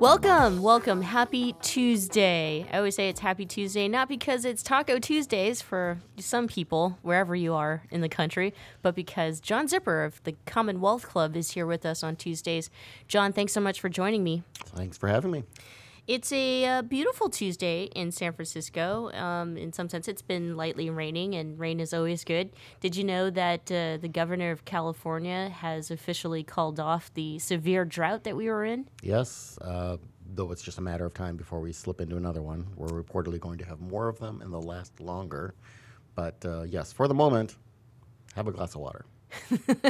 Welcome, welcome. Happy Tuesday. I always say it's Happy Tuesday, not because it's Taco Tuesdays for some people, wherever you are in the country, but because John Zipperer of the Commonwealth Club is here with us on Tuesdays. John, thanks so much for joining me. Thanks for having me. It's a uh, beautiful Tuesday in San Francisco. Um, in some sense, it's been lightly raining, and rain is always good. Did you know that uh, the governor of California has officially called off the severe drought that we were in? Yes, uh, though it's just a matter of time before we slip into another one. We're reportedly going to have more of them and they'll last longer. But uh, yes, for the moment, have a glass of water.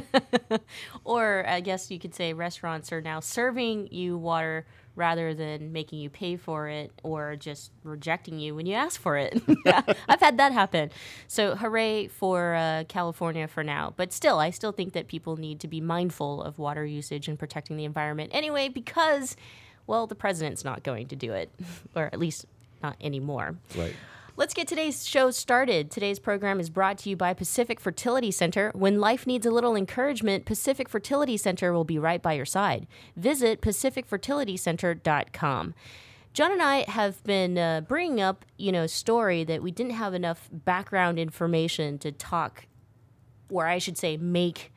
or I guess you could say restaurants are now serving you water rather than making you pay for it or just rejecting you when you ask for it. I've had that happen. So, hooray for uh, California for now. But still, I still think that people need to be mindful of water usage and protecting the environment anyway, because, well, the president's not going to do it, or at least not anymore. Right. Let's get today's show started. Today's program is brought to you by Pacific Fertility Center. When life needs a little encouragement, Pacific Fertility Center will be right by your side. Visit pacificfertilitycenter.com. John and I have been uh, bringing up, you know, a story that we didn't have enough background information to talk, or I should say, make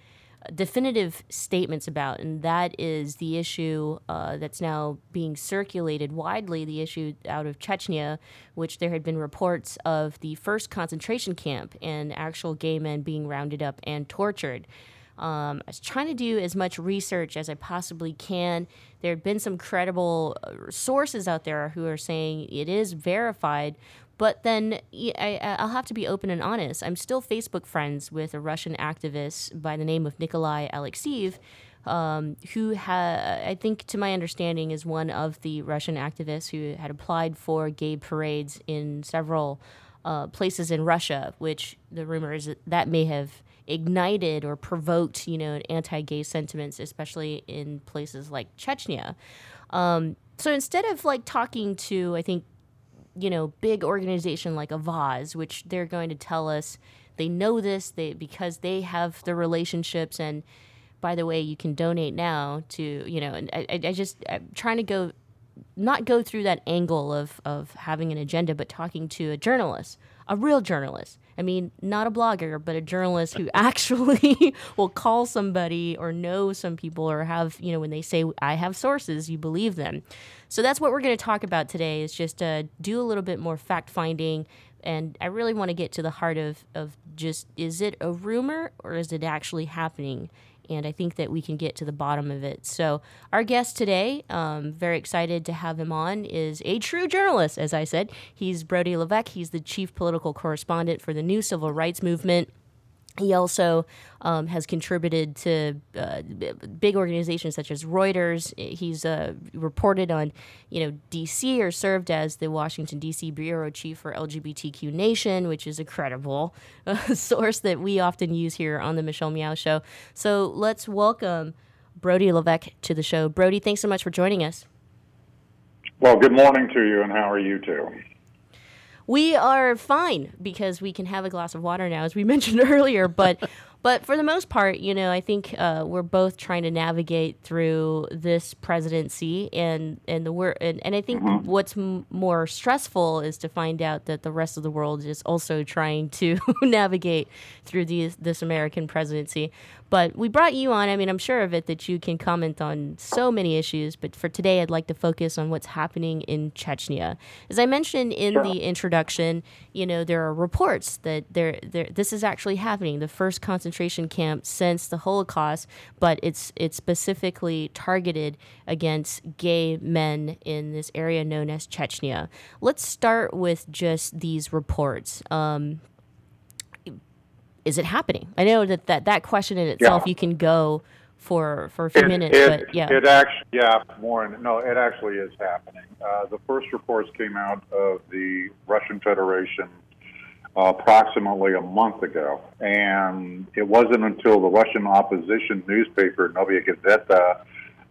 definitive statements about, and that is the issue uh, that's now being circulated widely the issue out of Chechnya, which there had been reports of the first concentration camp and actual gay men being rounded up and tortured. Um, I was trying to do as much research as I possibly can. There have been some credible uh, sources out there who are saying it is verified, but then I, will have to be open and honest. I'm still Facebook friends with a Russian activist by the name of Nikolai Alexeyev, um, who ha- I think, to my understanding, is one of the Russian activists who had applied for gay parades in several uh, places in Russia, which the rumor is that, that may have ignited or provoked, you know, anti-gay sentiments, especially in places like Chechnya. Um, so instead of like talking to, I think you know, big organization like Avaaz, which they're going to tell us they know this they because they have the relationships and by the way, you can donate now to, you know, and I, I just I'm trying to go not go through that angle of, of having an agenda, but talking to a journalist, a real journalist. I mean, not a blogger, but a journalist who actually will call somebody or know some people or have, you know, when they say, I have sources, you believe them. So that's what we're going to talk about today is just uh, do a little bit more fact finding. And I really want to get to the heart of, of just is it a rumor or is it actually happening? and I think that we can get to the bottom of it. So, our guest today, um, very excited to have him on, is a true journalist, as I said. He's Brody Levesque. He's the chief political correspondent for the New Civil Rights Movement. He also um, has contributed to uh, big organizations such as Reuters. He's uh, reported on, you know, DC or served as the Washington D.C. bureau chief for LGBTQ Nation, which is a credible uh, source that we often use here on the Michelle Meow Show. So let's welcome Brody Levesque to the show. Brody, thanks so much for joining us. Well, good morning to you, and how are you too? We are fine because we can have a glass of water now, as we mentioned earlier. But But for the most part, you know, I think uh, we're both trying to navigate through this presidency, and and the wor- and, and I think Mhm. what's m- more stressful is to find out that the rest of the world is also trying to navigate through these this American presidency. But we brought you on. I mean, I'm sure of it that you can comment on so many issues. But for today, I'd like to focus on what's happening in Chechnya. As I mentioned in Sure. the introduction, you know, there are reports that there, there this is actually happening, the first concentration camp since the Holocaust, but it's it's specifically targeted against gay men in this area known as Chechnya. Let's start with just these reports. Um, is it happening? I know that that, that question in itself, Yeah. you can go for for a few It- minutes, it, but yeah. It actually, yeah, Warren, no, it actually is happening. Uh, the first reports came out of the Russian Federation uh, approximately a month ago, and it wasn't until the Russian opposition newspaper Novaya Gazeta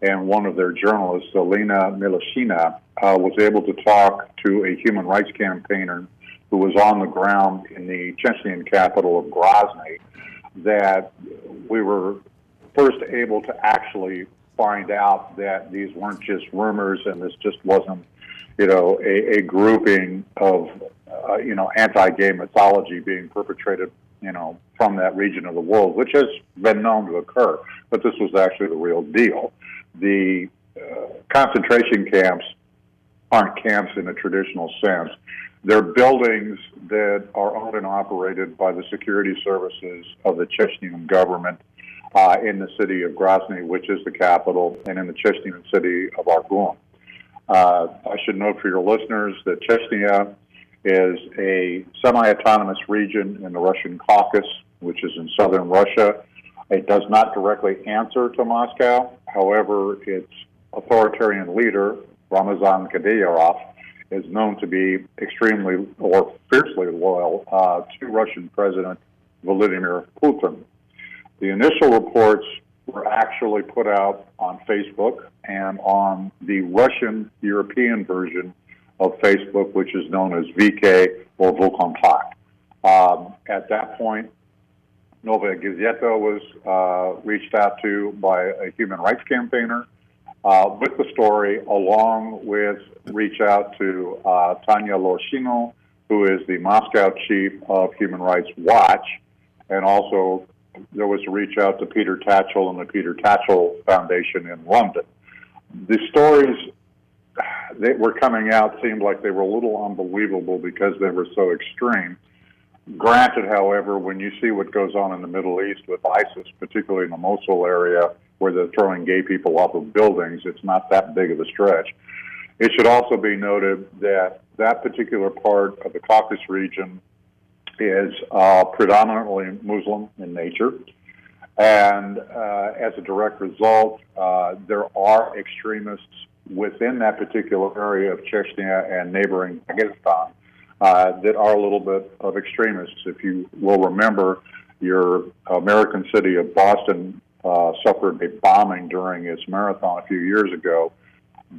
and one of their journalists, Elena Milashina, uh, was able to talk to a human rights campaigner who was on the ground in the Chechnyan capital of Grozny that we were first able to actually find out that these weren't just rumors and this just wasn't, you know, a, a grouping of, uh, you know, anti-gay mythology being perpetrated, you know, from that region of the world, which has been known to occur. But this was actually the real deal. The uh, concentration camps aren't camps in a traditional sense. They're buildings that are owned and operated by the security services of the Chechnyan government uh, in the city of Grozny, which is the capital, and in the Chechnyan city of Argun. Uh, I should note for your listeners that Chechnya is a semi-autonomous region in the Russian Caucasus, which is in southern Russia. It does not directly answer to Moscow. However, its authoritarian leader, Ramazan Kadyrov, is known to be extremely or fiercely loyal uh, to Russian President Vladimir Putin. The initial reports were actually put out on Facebook and on the Russian European version of Facebook, which is known as VK or VKontakte. Um, at that point, Novaya Gazeta was uh, reached out to by a human rights campaigner uh, with the story, along with reach out to uh, Tanya Lokshina, who is the Moscow chief of Human Rights Watch, and also there was a reach out to Peter Tatchell and the Peter Tatchell Foundation in London. The stories that were coming out seemed like they were a little unbelievable because they were so extreme. Granted, however, when you see what goes on in the Middle East with ISIS, particularly in the Mosul area where they're throwing gay people off of buildings, it's not that big of a stretch. It should also be noted that that particular part of the Caucasus region is uh, predominantly Muslim in nature. And uh, as a direct result, uh, there are extremists within that particular area of Chechnya and neighboring Dagestan uh, that are a little bit of extremists. If you will remember, your American city of Boston uh, suffered a bombing during its marathon a few years ago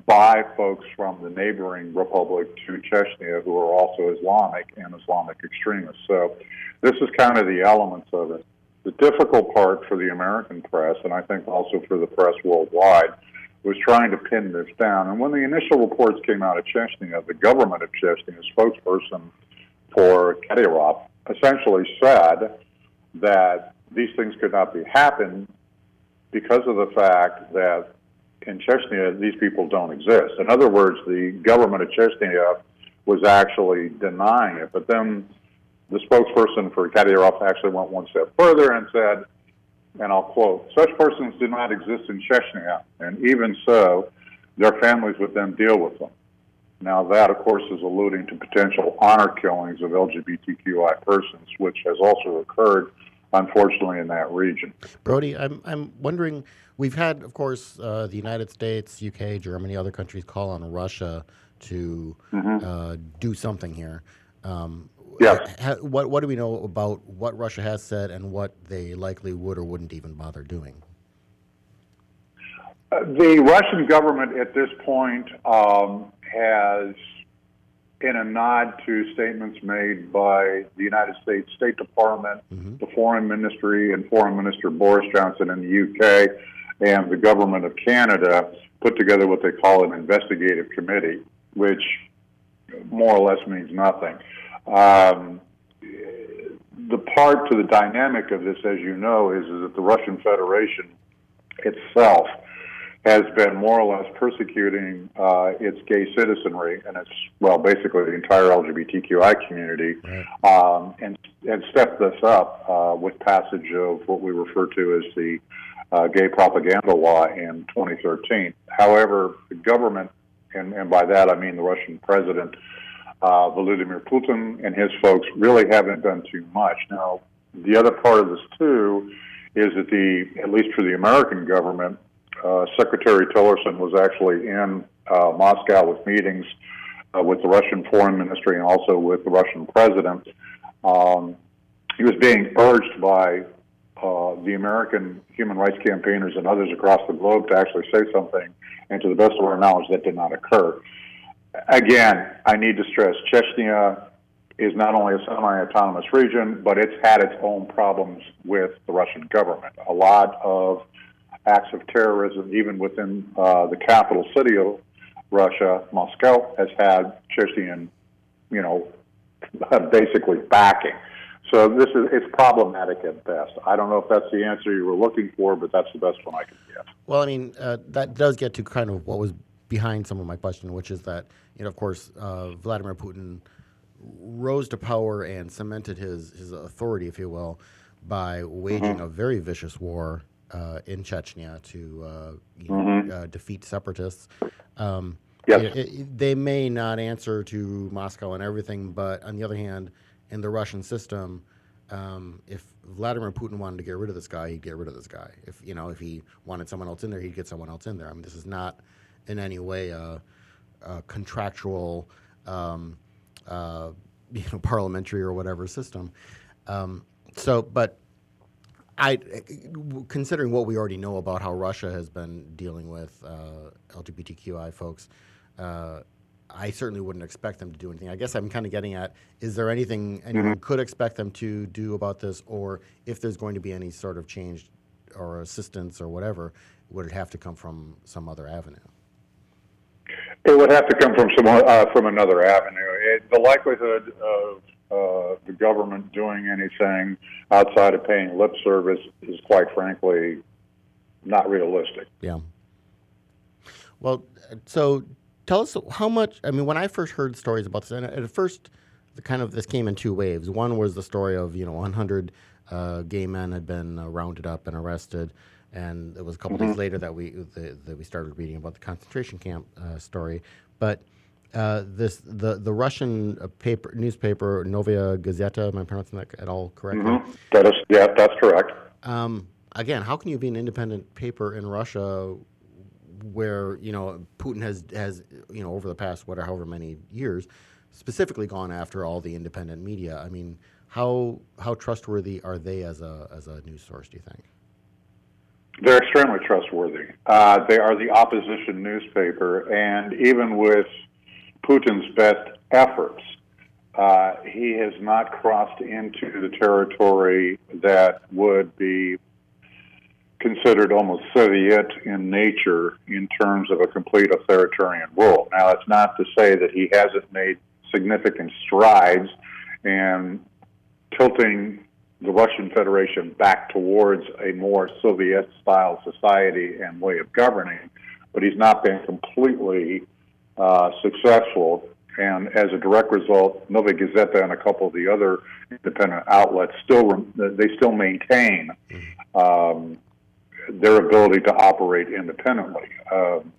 by folks from the neighboring republic to Chechnya who are also Islamic and Islamic extremists. So this is kind of the elements of it. The difficult part for the American press, and I think also for the press worldwide, was trying to pin this down. And when the initial reports came out of Chechnya, the government of Chechnya, a spokesperson for Kadyrov, essentially said that these things could not be happen because of the fact that in Chechnya these people don't exist. In other words, the government of Chechnya was actually denying it. But then the spokesperson for Kadyrov actually went one step further and said, and I'll quote, such persons do not exist in Chechnya, and even so, their families would then deal with them. Now, that, of course, is alluding to potential honor killings of LGBTQI persons, which has also occurred, unfortunately, in that region. Brody, I'm, I'm wondering, we've had, of course, uh, the United States, UK, Germany, other countries call on Russia to Mhm. uh, do something here. Um, Yes. ha- what, what do we know about what Russia has said and what they likely would or wouldn't even bother doing? Uh, The Russian government at this point um, has in a nod to statements made by the United States State Department, the Foreign Ministry, and Foreign Minister Boris Johnson in the UK, and the government of Canada put together what they call an investigative committee, which more or less means nothing. Um, the part to the dynamic of this, as you know, is, is that the Russian Federation itself has been more or less persecuting uh, its gay citizenry and its, well, basically the entire LGBTQI community, um, and, and stepped this up uh, with passage of what we refer to as the uh, gay propaganda law in 2013. However, the government, and, and by that I mean the Russian president, uh, Vladimir Putin and his folks really haven't done too much. Now, the other part of this too is that the, at least for the American government, uh, Secretary Tillerson was actually in uh, Moscow with meetings uh, with the Russian Foreign Ministry and also with the Russian President. Um, he was being urged by uh, the American human rights campaigners and others across the globe to actually say something, and to the best of our knowledge, that did not occur. Again, I need to stress Chechnya is not only a semi autonomous region, but it's had its own problems with the Russian government. A lot of acts of terrorism, even within uh, the capital city of Russia, Moscow, has had Chechen, you know, basically backing. So this is it's problematic at best. I don't know if that's the answer you were looking for, but that's the best one I can get. Well, I mean, uh, that does get to kind of what was behind some of my question, which is that, you know, of course, uh, Vladimir Putin rose to power and cemented his, his authority, if you will, by waging a very vicious war uh, in Chechnya to uh, you know, uh, defeat separatists. Um, Yes. it- it- they may not answer to Moscow and everything, but on the other hand, in the Russian system, um, if Vladimir Putin wanted to get rid of this guy, he'd get rid of this guy. If you know, if he wanted someone else in there, he'd get someone else in there. I mean, this is not in any way a, a contractual, um, uh, you know, parliamentary or whatever system. Um, so, but I, considering what we already know about how Russia has been dealing with uh, LGBTQI folks, uh, I certainly wouldn't expect them to do anything. I guess I'm kind of getting at: is there anything anyone could expect them to do about this, or if there's going to be any sort of change or assistance or whatever, would it have to come from some other avenue? It would have to come from some uh, from another avenue. It, the likelihood of uh, the government doing anything outside of paying lip service is, quite frankly, not realistic. Yeah. Well, so tell us how much. I mean, when I first heard stories about this, and at first, the kind of this came in two waves. One was the story of you know 100 uh, gay men had been uh, rounded up and arrested, and it was a couple days later that we the, that we started reading about the concentration camp uh, story. But uh, this the the Russian uh, paper newspaper Novaya Gazeta. Am I pronouncing that at all correctly? Mhm. That is, yeah, that's correct. Um, again, how can you be an independent paper in Russia where you know Putin has has you know over the past whatever however many years specifically gone after all the independent media? I mean, how how trustworthy are they as a as a news source? Do you think? They're extremely trustworthy. Uh, they are the opposition newspaper, and even with Putin's best efforts, uh, he has not crossed into the territory that would be considered almost Soviet in nature in terms of a complete authoritarian rule. Now, it's not to say that he hasn't made significant strides in tilting the Russian Federation back towards a more Soviet style society and way of governing, but he's not been completely uh, successful. And as a direct result, Novaya Gazeta and a couple of the other independent outlets still they still maintain um, their ability to operate independently. Um,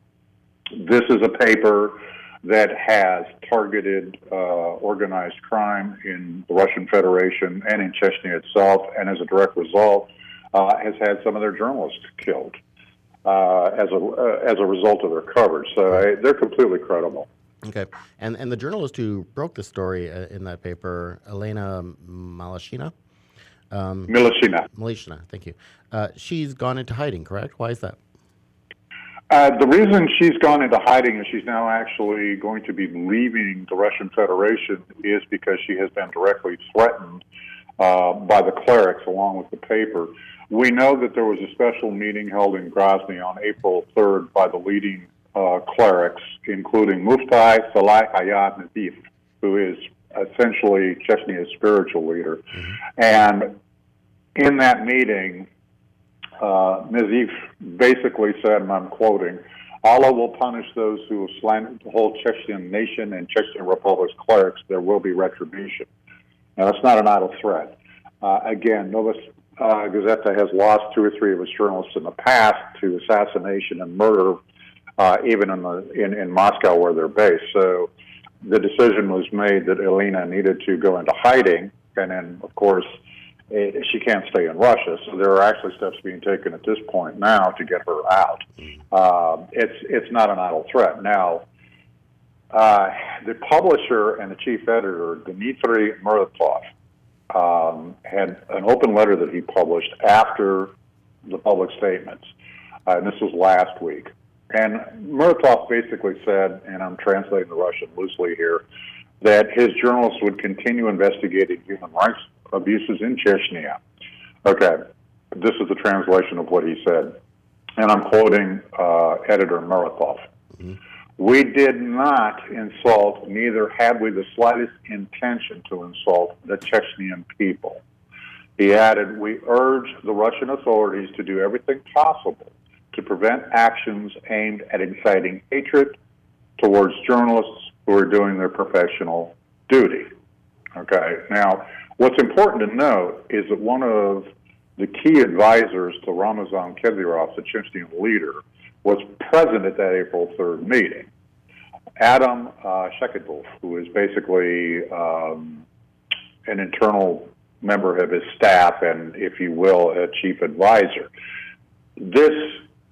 this is a paper that has targeted uh, organized crime in the Russian Federation and in Chechnya itself, and as a direct result, uh, has had some of their journalists killed uh, as a uh, as a result of their coverage. So uh, they're completely credible. Okay, and and the journalist who broke the story uh, in that paper, Elena Malashina. Um, Milashina. Milashina, thank you. Uh, she's gone into hiding, correct? Why is that? Uh, the reason she's gone into hiding and she's now actually going to be leaving the Russian Federation is because she has been directly threatened uh, by the clerics along with the paper. We know that there was a special meeting held in Grozny on April 3rd by the leading uh, clerics, including Mufti Salah Hayat Nazif, who is essentially Chechnya's spiritual leader. And in that meeting, uh, Nazif basically said, and I'm quoting, Allah will punish those who have slandered the whole Chechen nation and Chechen Republic's clerics. There will be retribution. Now, that's not an idle threat. Uh, again, Novus uh, Gazeta has lost two or three of its journalists in the past to assassination and murder, uh, even in, the, in, in Moscow where they're based. So the decision was made that Elena needed to go into hiding, and then, of course, it, she can't stay in Russia. So there are actually steps being taken at this point now to get her out. Uh, it's it's not an idle threat. Now, uh, the publisher and the chief editor, Dmitry Muratov, um, had an open letter that he published after the public statements, uh, and this was last week. And Muratov basically said, and I'm translating the Russian loosely here, that his journalists would continue investigating human rights abuses in Chechnya. Okay, this is the translation of what he said, and I'm quoting uh, editor Muratov. We did not insult, neither had we the slightest intention to insult the Chechnyan people. He added, We urge the Russian authorities to do everything possible to prevent actions aimed at inciting hatred towards journalists who are doing their professional duty. Okay, now, what's important to note is that one of the key advisors to Ramazan Kadyrov, the Chechen leader, was present at that April 3rd meeting. Adam uh, who is basically um, an internal member of his staff and, if you will, a chief advisor. This,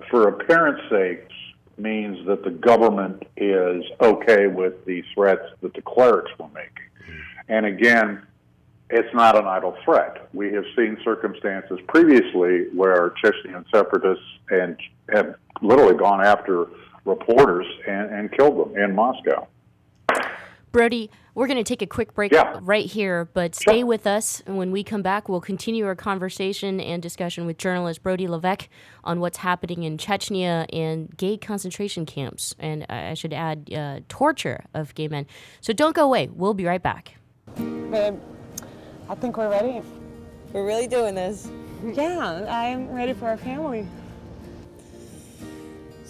for appearance sakes, means that the government is okay with the threats that the clerics were making. And again, it's not an idle threat. We have seen circumstances previously where Chechen separatists and have literally gone after reporters and, and killed them in Moscow. Brody, we're going to take a quick break Yeah. right here, but stay with us. And when we come back, we'll continue our conversation and discussion with journalist Brody Levesque on what's happening in Chechnya and gay concentration camps. And I I should add, uh, torture of gay men. So don't go away. We'll be right back. Babe, I think we're ready. We're really doing this. Yeah, I'm ready for our family.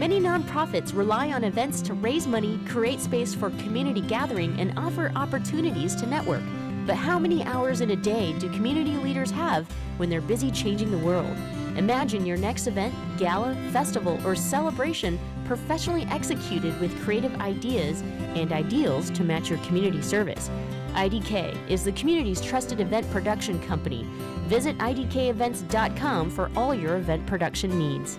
Many nonprofits rely on events to raise money, create space for community gathering, and offer opportunities to network. But how many hours in a day do community leaders have when they're busy changing the world? Imagine your next event, gala, festival, or celebration professionally executed with creative ideas and ideals to match your community service. IDK is the community's trusted event production company. Visit idkevents.com for all your event production needs.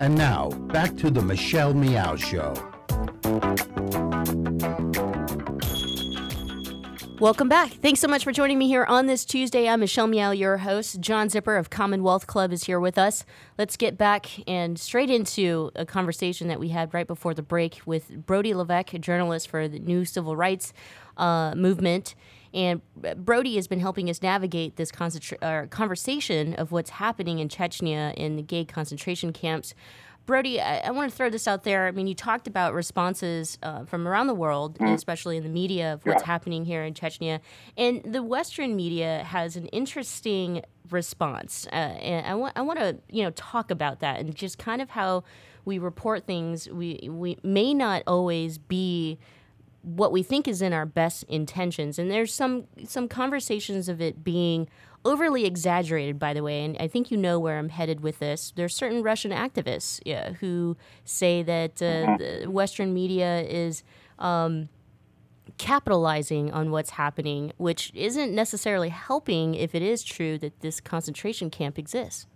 And now, back to the Michelle Meow Show. Welcome back. Thanks so much for joining me here on this Tuesday. I'm Michelle Meow, your host. John Zipperer of Commonwealth Club is here with us. Let's get back and straight into a conversation that we had right before the break with Brody Levesque, a journalist for the New Civil Rights uh, Movement. And Brody has been helping us navigate this concentra- uh, conversation of what's happening in Chechnya in the gay concentration camps. Brody, I, I want to throw this out there. I mean, you talked about responses uh, from around the world, Mm. especially in the media, of what's Yeah. happening here in Chechnya. And the Western media has an interesting response. Uh, and I want, I want to, you know, talk about that and just kind of how we report things. We, we may not always be what we think is in our best intentions. And there's some some conversations of it being overly exaggerated by the way. And i think you know where i'm headed with this. There's certain russian activists yeah, who say that uh, the western media is um, capitalizing on what's happening which isn't necessarily helping if it is true that this concentration camp exists.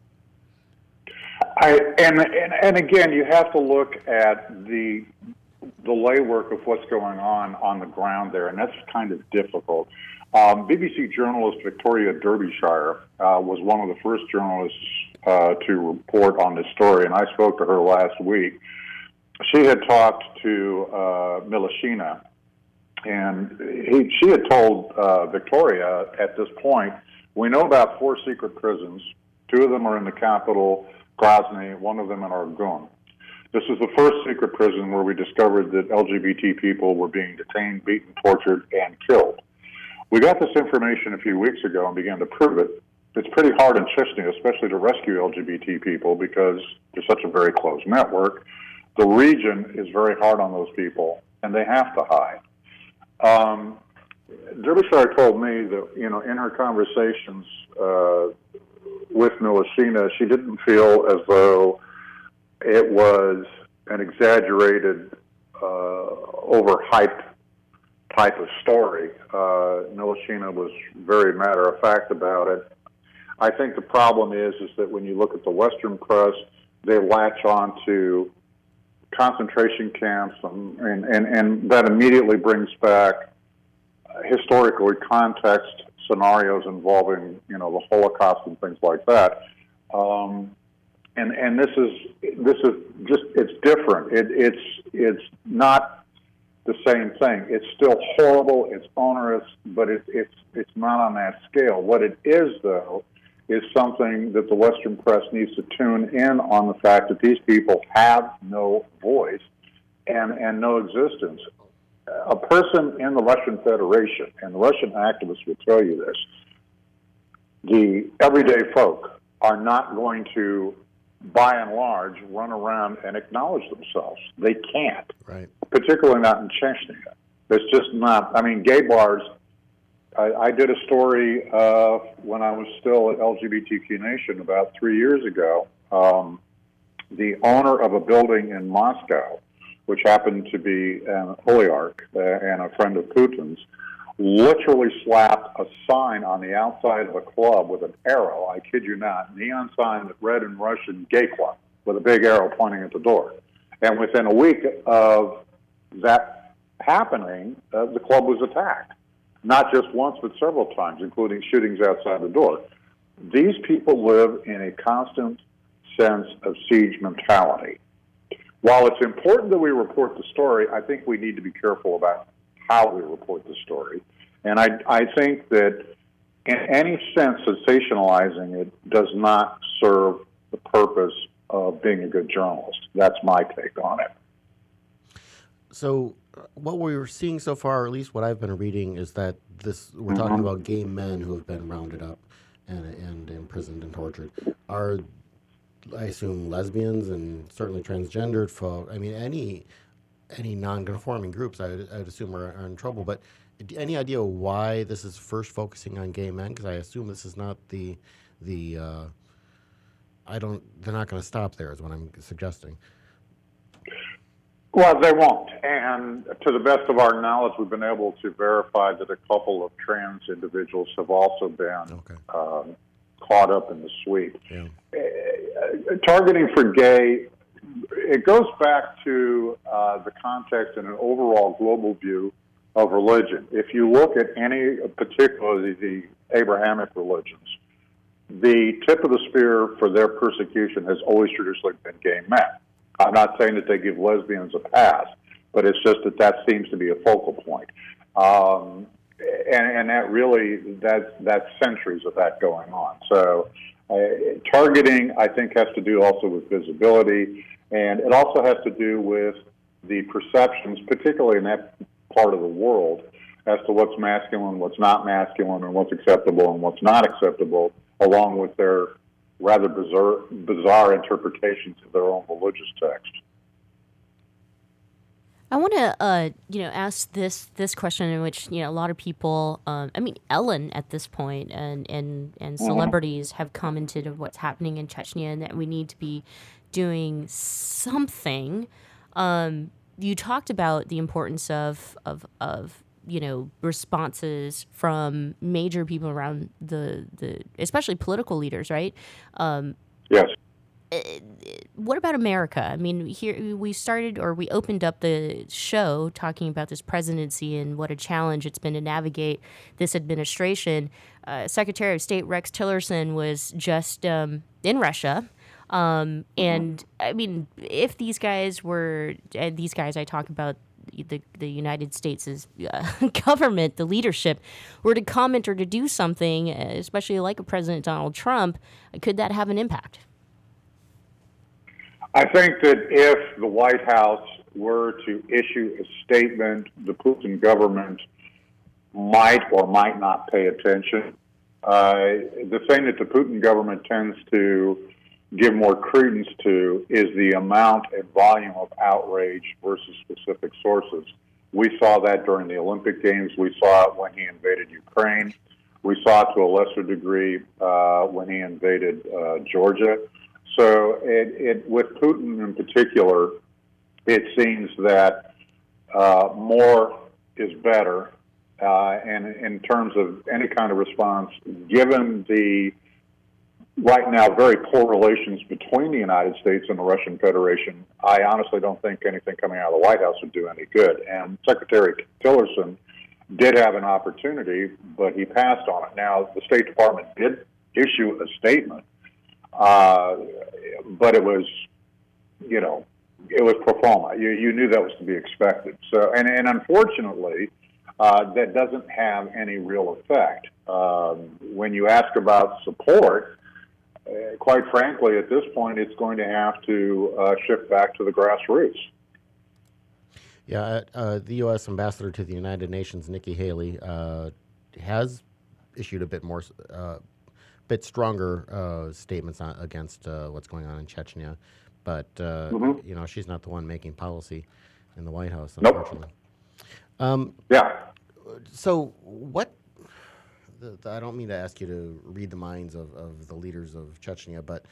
I, and, and and again, you have to look at the the laywork of what's going on on the ground there, and that's kind of difficult. Um, BBC journalist Victoria Derbyshire uh, was one of the first journalists uh, to report on this story, and I spoke to her last week. She had talked to uh, Milashina, and he, she had told uh, Victoria at this point, we know about four secret prisons. Two of them are in the capital, Grozny, one of them in Argun. This is the first secret prison where we discovered that LGBT people were being detained, beaten, tortured, and killed. We got this information a few weeks ago and began to prove it. It's pretty hard in Chechnya, especially to rescue LGBT people because there's such a very close network. The region is very hard on those people, and they have to hide. Um, Derbyshire told me that, you know, in her conversations uh, with Milashina, she didn't feel as though it was an exaggerated, uh, overhyped type of story. Uh, was very matter of fact about it. I think the problem is is that when you look at the Western press, they latch on to concentration camps, and, and, and, and that immediately brings back historically context scenarios involving you know the Holocaust and things like that. Um, and and this is this is just it's different. It, it's it's not the same thing. It's still horrible. It's onerous, but it, it's it's not on that scale. What it is though is something that the Western press needs to tune in on the fact that these people have no voice and and no existence. A person in the Russian Federation and the Russian activists will tell you this. The everyday folk are not going to by and large, run around and acknowledge themselves. They can't, right? Particularly not in Chechnya. It's just not. I mean, gay bars. I, I did a story uh, when I was still at LGBTQ Nation about three years ago. Um, the owner of a building in Moscow, which happened to be an oligarch uh, and a friend of Putin's, literally slapped a sign on the outside of a club with an arrow. I kid you not, neon sign that read in Russian "Gay Club" with a big arrow pointing at the door. And within a week of that happening, uh, the club was attacked, not just once but several times, including shootings outside the door. These people live in a constant sense of siege mentality. While it's important that we report the story, I think we need to be careful about how we report the story. And I, I think that in any sense, sensationalizing it does not serve the purpose of being a good journalist. That's my take on it. So, uh, what we're seeing so far, or at least what I've been reading, is that this we're talking Mhm. about gay men who have been rounded up and, and imprisoned and tortured. Are I assume lesbians and certainly transgendered folk. I mean, any any non-conforming groups, I would, I would assume are, are in trouble. But any idea why this is first focusing on gay men? Because I assume this is not the the. Uh, I don't. They're not going to stop there. Is what I'm suggesting. Well, they won't. And to the best of our knowledge, we've been able to verify that a couple of trans individuals have also been um, caught up in the sweep. Uh, targeting for gay, it goes back to uh, the context and an overall global view of religion. If you look at any, particularly the Abrahamic religions, the tip of the spear for their persecution has always traditionally been gay men. I'm not saying that they give lesbians a pass, but it's just that that seems to be a focal point. Um, and, and that really, that's, that's centuries of that going on. So uh, targeting, I think, has to do also with visibility, and it also has to do with the perceptions, particularly in that part of the world, as to what's masculine, what's not masculine, and what's acceptable and what's not acceptable, along with their rather bizarre, bizarre interpretations of their own religious text. I want to, uh, you know, ask this this question in which you know a lot of people, um, I mean, Ellen at this point, and and and Mhm. celebrities have commented of what's happening in Chechnya, and that we need to be doing something. Um, you talked about the importance of of of you know responses from major people around the the especially political leaders, right? Um, yes. What about America? I mean, here we started or we opened up the show talking about this presidency and what a challenge it's been to navigate this administration. Uh, Secretary of State Rex Tillerson was just um, in Russia. Um, and I mean, if these guys were, and these guys I talk about the, the United States' uh, government, the leadership, were to comment or to do something, especially like a President Donald Trump, could that have an impact? I think that if the White House were to issue a statement, the Putin government might or might not pay attention. Uh, the thing that the Putin government tends to give more credence to is the amount and volume of outrage versus specific sources. We saw that during the Olympic Games. We saw it when he invaded Ukraine. We saw it to a lesser degree uh, when he invaded uh, Georgia. So, it, it, with Putin in particular, it seems that uh, more is better. Uh, and in terms of any kind of response, given the right now very poor relations between the United States and the Russian Federation, I honestly don't think anything coming out of the White House would do any good. And Secretary Tillerson did have an opportunity, but he passed on it. Now, the State Department did issue a statement, uh, but it was, you know, it was pro forma. You, you knew that was to be expected. So, and, and unfortunately, uh, that doesn't have any real effect. Um, when you ask about support, quite frankly, at this point, it's going to have to uh, shift back to the grassroots. Yeah, uh, the U.S. ambassador to the United Nations, Nikki Haley, uh, has issued a bit more, uh, bit stronger uh, statements on, against uh, what's going on in Chechnya, but uh, Mhm. you know she's not the one making policy in the White House, Nope. unfortunately. Um, yeah. So what? The, the, I don't mean to ask you to read the minds of, of the leaders of Chechnya, but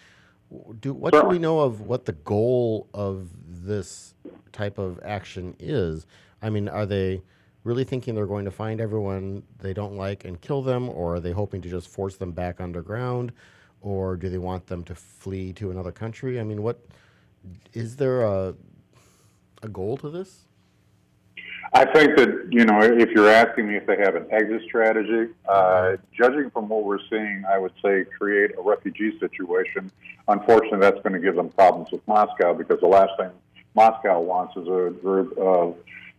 do what do we know of what the goal of this type of action is? I mean, are they really thinking they're going to find everyone they don't like and kill them, or are they hoping to just force them back underground, or do they want them to flee to another country? I mean, what is there a a goal to this? I think that, you know, if you're asking me if they have an exit strategy, uh, judging from what we're seeing, I would say create a refugee situation. Unfortunately, that's going to give them problems with Moscow because the last thing Moscow wants is a group of,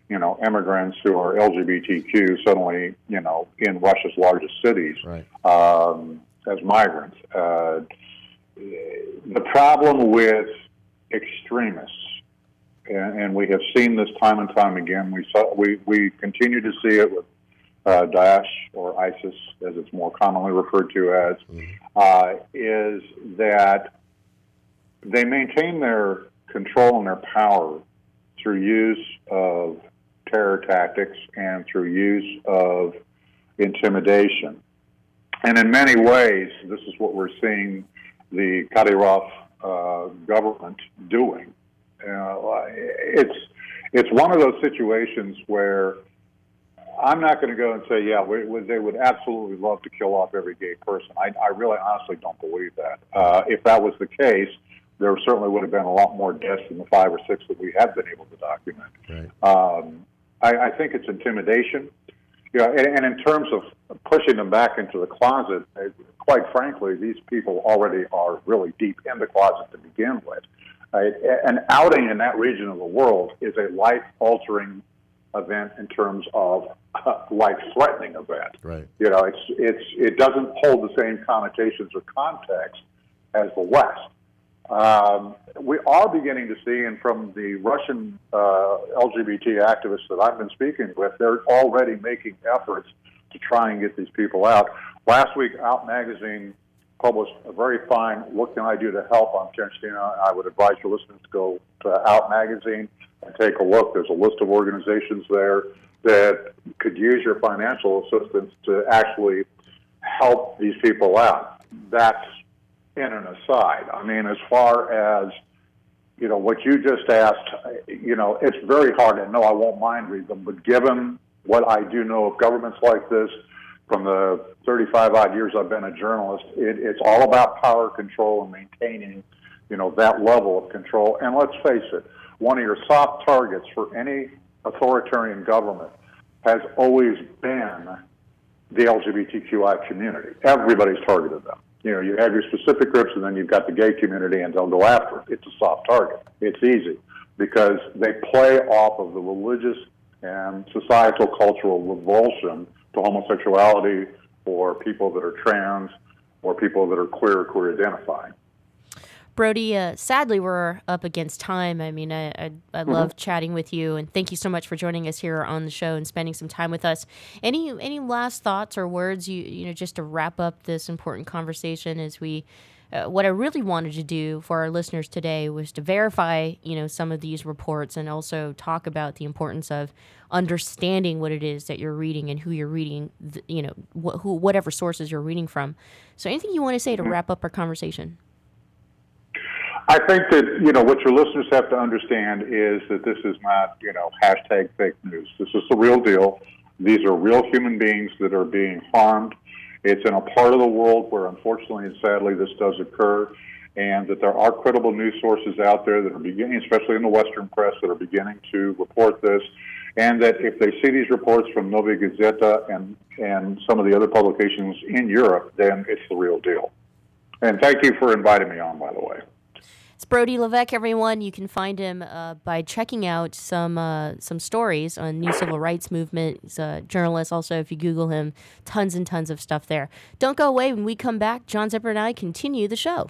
you know, immigrants who are LGBTQ suddenly, you know, in Russia's largest cities um, as migrants. Uh, the problem with extremists and, and we have seen this time and time again. We saw we we continue to see it with uh, Daesh or ISIS, as it's more commonly referred to as, uh, is that they maintain their control and their power through use of terror tactics and through use of intimidation. And in many ways, this is what we're seeing the Kadyrov uh, government doing. Uh, it's it's one of those situations where I'm not going to go and say, yeah, we, we, they would absolutely love to kill off every gay person. I, I really honestly don't believe that. Uh, if that was the case, there certainly would have been a lot more deaths than the five or six that we have been able to document. Right. Um, I, I think it's intimidation. You know, and, and in terms of pushing them back into the closet, uh, quite frankly, these people already are really deep in the closet to begin with. Uh, an outing in that region of the world is a life-altering event in terms of uh, life-threatening event. Right. You know, it's it's it doesn't hold the same connotations or context as the West. Um, we are beginning to see, and from the Russian uh, LGBT activists that I've been speaking with, they're already making efforts to try and get these people out. Last week, Out Magazine published a very fine "What Can I Do to Help" on Chechnya. I would advise your listeners to go to Out Magazine and take a look. There's a list of organizations there that could use your financial assistance to actually help these people out. That's in an aside. I mean, as far as you know, what you just asked, you know, it's very hard. And no, I won't mind read them, but given what I do know of governments like this, from the 35 odd years I've been a journalist, it, it's all about power control and maintaining, you know, that level of control. And let's face it, one of your soft targets for any authoritarian government has always been the LGBTQI community. Everybody's targeted them. You know, you have your specific groups, and then you've got the gay community, and they'll go after it. It's a soft target. It's easy because they play off of the religious and societal cultural revulsion to homosexuality or people that are trans or people that are queer or queer identifying. Brody, uh, sadly, we're up against time. I mean, I, I, I Mhm. love chatting with you, and thank you so much for joining us here on the show and spending some time with us. Any any last thoughts or words you you know just to wrap up this important conversation as we. Uh, what I really wanted to do for our listeners today was to verify, you know, some of these reports and also talk about the importance of understanding what it is that you're reading and who you're reading, th- you know, wh- who whatever sources you're reading from. So, anything you want to say to wrap up our conversation? I think that you know what your listeners have to understand is that this is not you know hashtag fake news. This is the real deal. These are real human beings that are being harmed. It's in a part of the world where, unfortunately and sadly, this does occur, and that there are credible news sources out there that are beginning, especially in the Western press, that are beginning to report this. And that if they see these reports from Novaya Gazeta and and some of the other publications in Europe, then it's the real deal. And thank you for inviting me on, by the way. Brody Levesque, everyone. You can find him uh, by checking out some uh, some stories on New Civil Rights Movement. He's a journalist. Also, if you Google him, tons and tons of stuff there. Don't go away. When we come back, John Zipperer and I continue the show.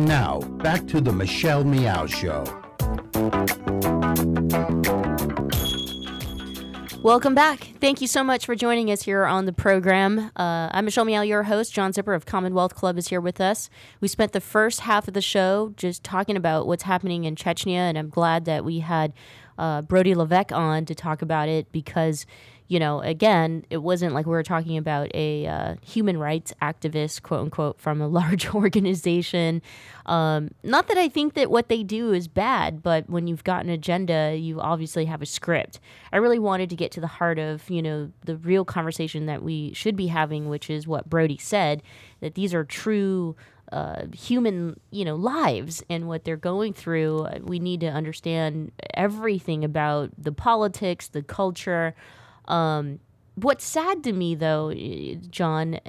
And now, back to the Michelle Meow Show. Welcome back. Thank you so much for joining us here on the program. Uh, I'm Michelle Meow, your host. John Zipperer of Commonwealth Club is here with us. We spent the first half of the show just talking about what's happening in Chechnya, and I'm glad that we had uh, Brody Levesque on to talk about it because you know, again, it wasn't like we were talking about a uh, human rights activist, quote unquote, from a large organization. Um, not that I think that what they do is bad, but when you've got an agenda, you obviously have a script. I really wanted to get to the heart of, you know, the real conversation that we should be having, which is what Brody said that these are true. Uh, human, you know, lives and what they're going through. We need to understand everything about the politics, the culture, um, what's sad to me, though, John,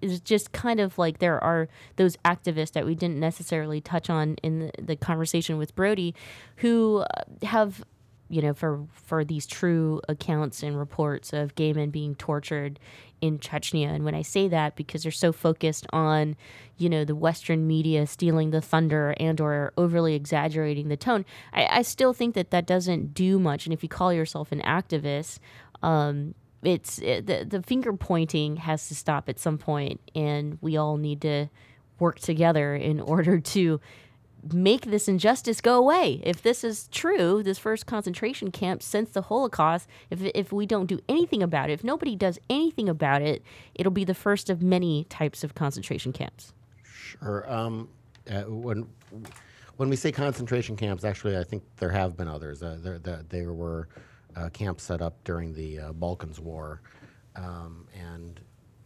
is just kind of like there are those activists that we didn't necessarily touch on in the, conversation with Brody who have you know for for these true accounts and reports of gay men being tortured in Chechnya. And when I say that because they're so focused on you know the western media stealing the thunder and or overly exaggerating the tone I, I still think that that doesn't do much. And if you call yourself an activist um, it's it, the the finger pointing has to stop at some point, and we all need to work together in order to make this injustice go away. If this is true, this first concentration camp since the Holocaust, if if we don't do anything about it, if nobody does anything about it, it'll be the first of many types of concentration camps. Sure. Um, uh, when when we say concentration camps, actually, I think there have been others. Uh, there, there, there were uh, camp set up during the uh, Balkans War, um, and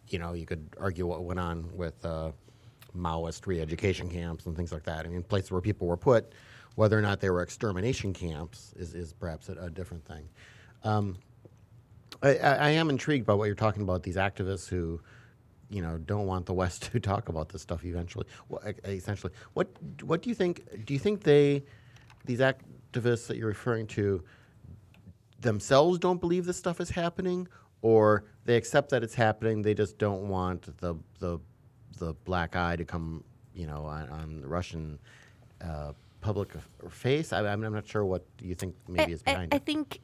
you know you could argue what went on with uh, Maoist re-education camps and things like that. I mean, places where people were put, whether or not they were extermination camps is, is perhaps a, a different thing. Um, I, I, am intrigued by what you're talking about. These activists who, you know, don't want the West to talk about this stuff. Eventually, well, essentially, what what do you think? Do you think they, these activists that you're referring to, themselves don't believe this stuff is happening, or they accept that it's happening. They just don't want the the the black eye to come, you know, on, on the Russian uh, public face. I, am not sure what you think maybe I, is behind I, it. I think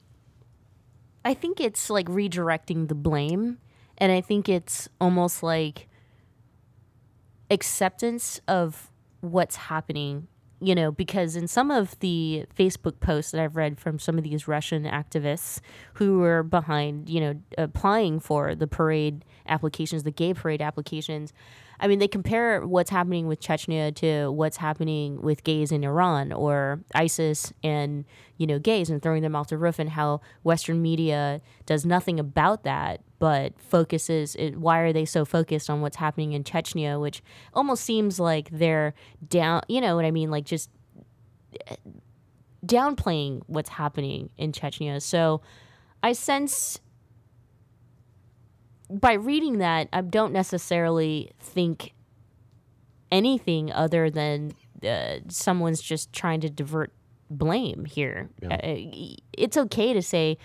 I think it's like redirecting the blame, and I think it's almost like acceptance of what's happening you know, because in some of the Facebook posts that I've read from some of these Russian activists who were behind, you know, applying for the parade applications, the gay parade applications, I mean, they compare what's happening with Chechnya to what's happening with gays in Iran or ISIS and, you know, gays and throwing them off the roof and how Western media does nothing about that but focuses it, why are they so focused on what's happening in Chechnya which almost seems like they're down you know what I mean? Like just eh, downplaying what's happening in Chechnya. So I sense by reading that I don't necessarily think anything other than uh, someone's just trying to divert blame here yeah. uh, it's okay to say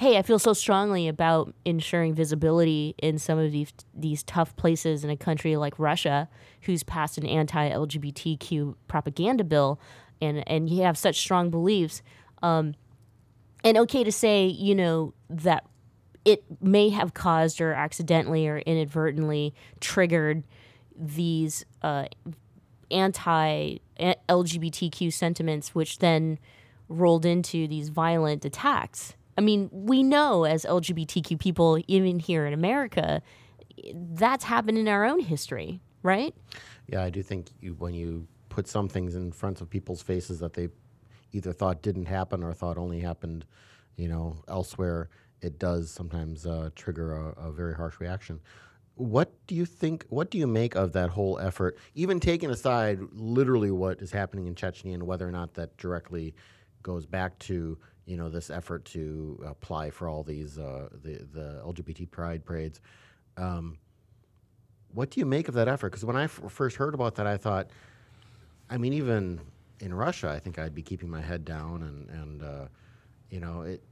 hey, I feel so strongly about ensuring visibility in some of these these tough places in a country like Russia, who's passed an anti-LGBTQ propaganda bill, and and you have such strong beliefs, um, and okay to say, you know, that it may have caused or accidentally or inadvertently triggered these uh, anti LGBTQ sentiments, which then rolled into these violent attacks. I mean, we know as LGBTQ people, even here in America, that's happened in our own history, right? Yeah, I do think you, when you put some things in front of people's faces that they either thought didn't happen or thought only happened, you know, elsewhere, it does sometimes uh, trigger a, a, very harsh reaction. What do you think? What do you make of that whole effort? Even taking aside literally what is happening in Chechnya and whether or not that directly goes back to you know this effort to apply for all these uh, the the LGBT pride parades. Um, what do you make of that effort? Because when I f- first heard about that, I thought, I mean, even in Russia, I think I'd be keeping my head down, and and uh, you know, it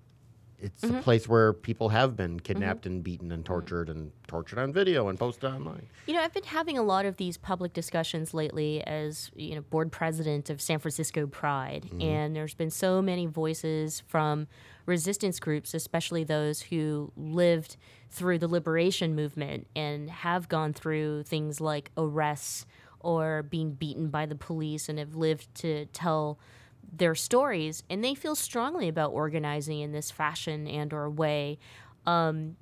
it's mm-hmm. a place where people have been kidnapped mm-hmm. and beaten and tortured and tortured on video and posted online. You know, I've been having a lot of these public discussions lately as, you know, board president of San Francisco Pride. Mm-hmm. And there's been so many voices from resistance groups, especially those who lived through the liberation movement and have gone through things like arrests or being beaten by the police and have lived to tell their stories and they feel strongly about organizing in this fashion and or way Um,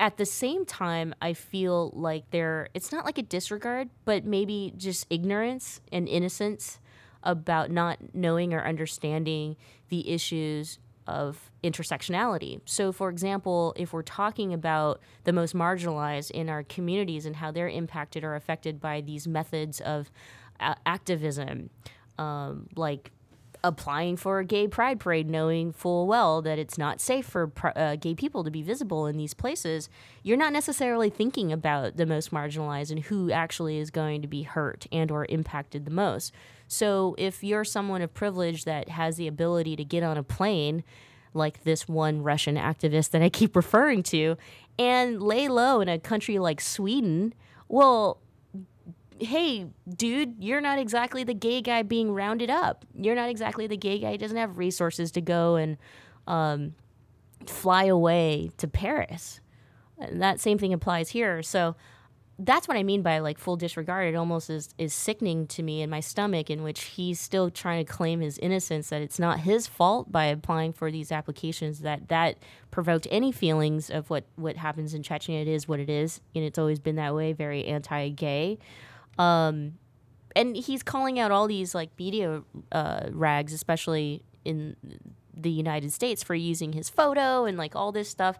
at the same time, I feel like there it's not like a disregard, but maybe just ignorance and innocence about not knowing or understanding the issues of intersectionality. So, for example, if we're talking about the most marginalized in our communities and how they're impacted or affected by these methods of uh, activism, um, like applying for a gay pride parade knowing full well that it's not safe for uh, gay people to be visible in these places you're not necessarily thinking about the most marginalized and who actually is going to be hurt and or impacted the most. So if you're someone of privilege that has the ability to get on a plane like this one russian activist that i keep referring to and lay low in a country like sweden well hey, dude, you're not exactly the gay guy being rounded up. You're not exactly the gay guy who doesn't have resources to go and um, fly away to Paris. And that same thing applies here. So that's what I mean by like full disregard. It almost is, is sickening to me in my stomach, in which he's still trying to claim his innocence that it's not his fault by applying for these applications that that provoked any feelings of what what happens in Chechnya. It is what it is, and it's always been that way. Very anti-gay. Um, and he's calling out all these like media uh, rags, especially in the United States, for using his photo and like all this stuff.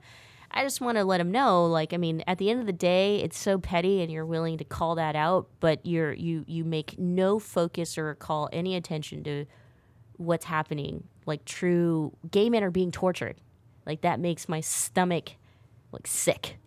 I just want to let him know, like, I mean, at the end of the day, it's so petty, and you're willing to call that out, but you're you you make no focus or call any attention to what's happening. Like, true gay men are being tortured. Like that makes my stomach like sick.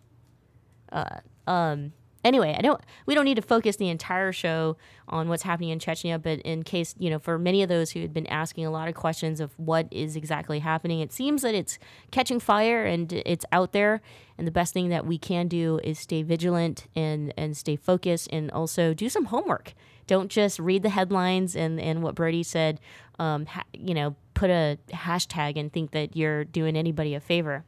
Uh, um, anyway, I don't. We don't need to focus the entire show on what's happening in Chechnya, but in case you know, for many of those who had been asking a lot of questions of what is exactly happening, it seems that it's catching fire and it's out there. And the best thing that we can do is stay vigilant and and stay focused, and also do some homework. Don't just read the headlines and and what Brody said. Um, ha- you know, put a hashtag and think that you're doing anybody a favor.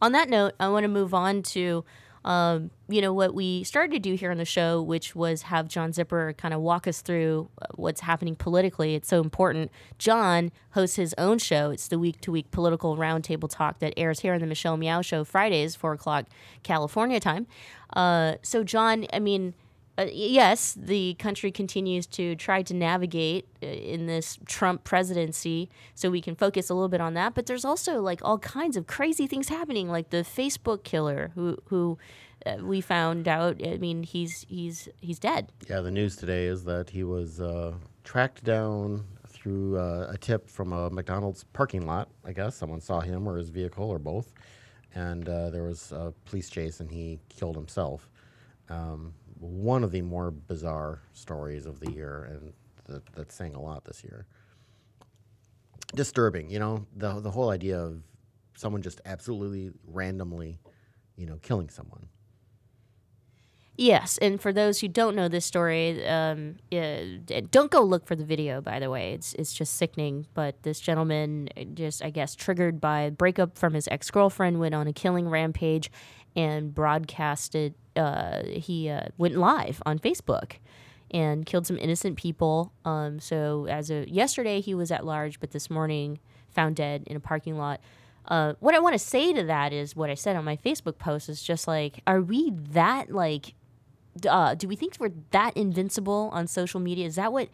On that note, I want to move on to um, you know, what we started to do here on the show, which was have John Zipperer kind of walk us through uh, what's happening politically. It's so important. John hosts his own show. It's the week to week political roundtable talk that airs here on the Michelle Meow Show Fridays, 4 o'clock California time. Uh, so, John, I mean, uh, yes, the country continues to try to navigate uh, in this Trump presidency, so we can focus a little bit on that. But there's also like all kinds of crazy things happening, like the Facebook killer who who uh, we found out. I mean, he's he's he's dead. Yeah, the news today is that he was uh, tracked down through uh, a tip from a McDonald's parking lot. I guess someone saw him or his vehicle or both, and there was a police chase, and he killed himself. Um, one of the more bizarre stories of the year, and that, that's saying a lot this year. Disturbing, you know, the the whole idea of someone just absolutely randomly, you know, killing someone. Yes, and for those who don't know this story, um, uh, don't go look for the video. By the way, it's it's just sickening. But this gentleman, uh, just I guess, triggered by breakup from his ex girlfriend, went on a killing rampage, and broadcasted. Uh, he uh, went live on Facebook and killed some innocent people. Um, so as of yesterday, he was at large, but this morning found dead in a parking lot. Uh, what I want to say to that is what I said on my Facebook post is just like, are we that like uh, do we think we're that invincible on social media? Is that what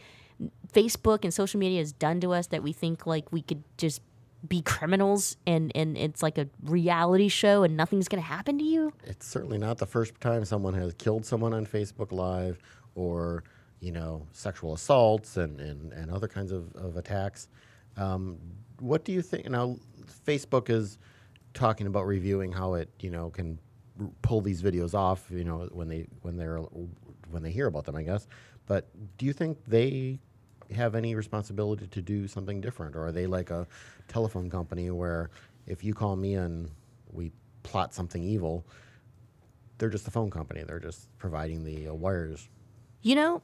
Facebook and social media has done to us that we think like we could just be criminals and, and it's like a reality show and nothing's going to happen to you? It's certainly not the first time someone has killed someone on Facebook Live or, you know, sexual assaults and, and, and other kinds of, of attacks. Um, what do you think? Now, Facebook is talking about reviewing how it, you know, can pull these videos off, you know, when they when they're when they hear about them, I guess. But do you think they have any responsibility to do something different, or are they like a telephone company where if you call me and we plot something evil, they're just a phone company. They're just providing the uh, wires. You know,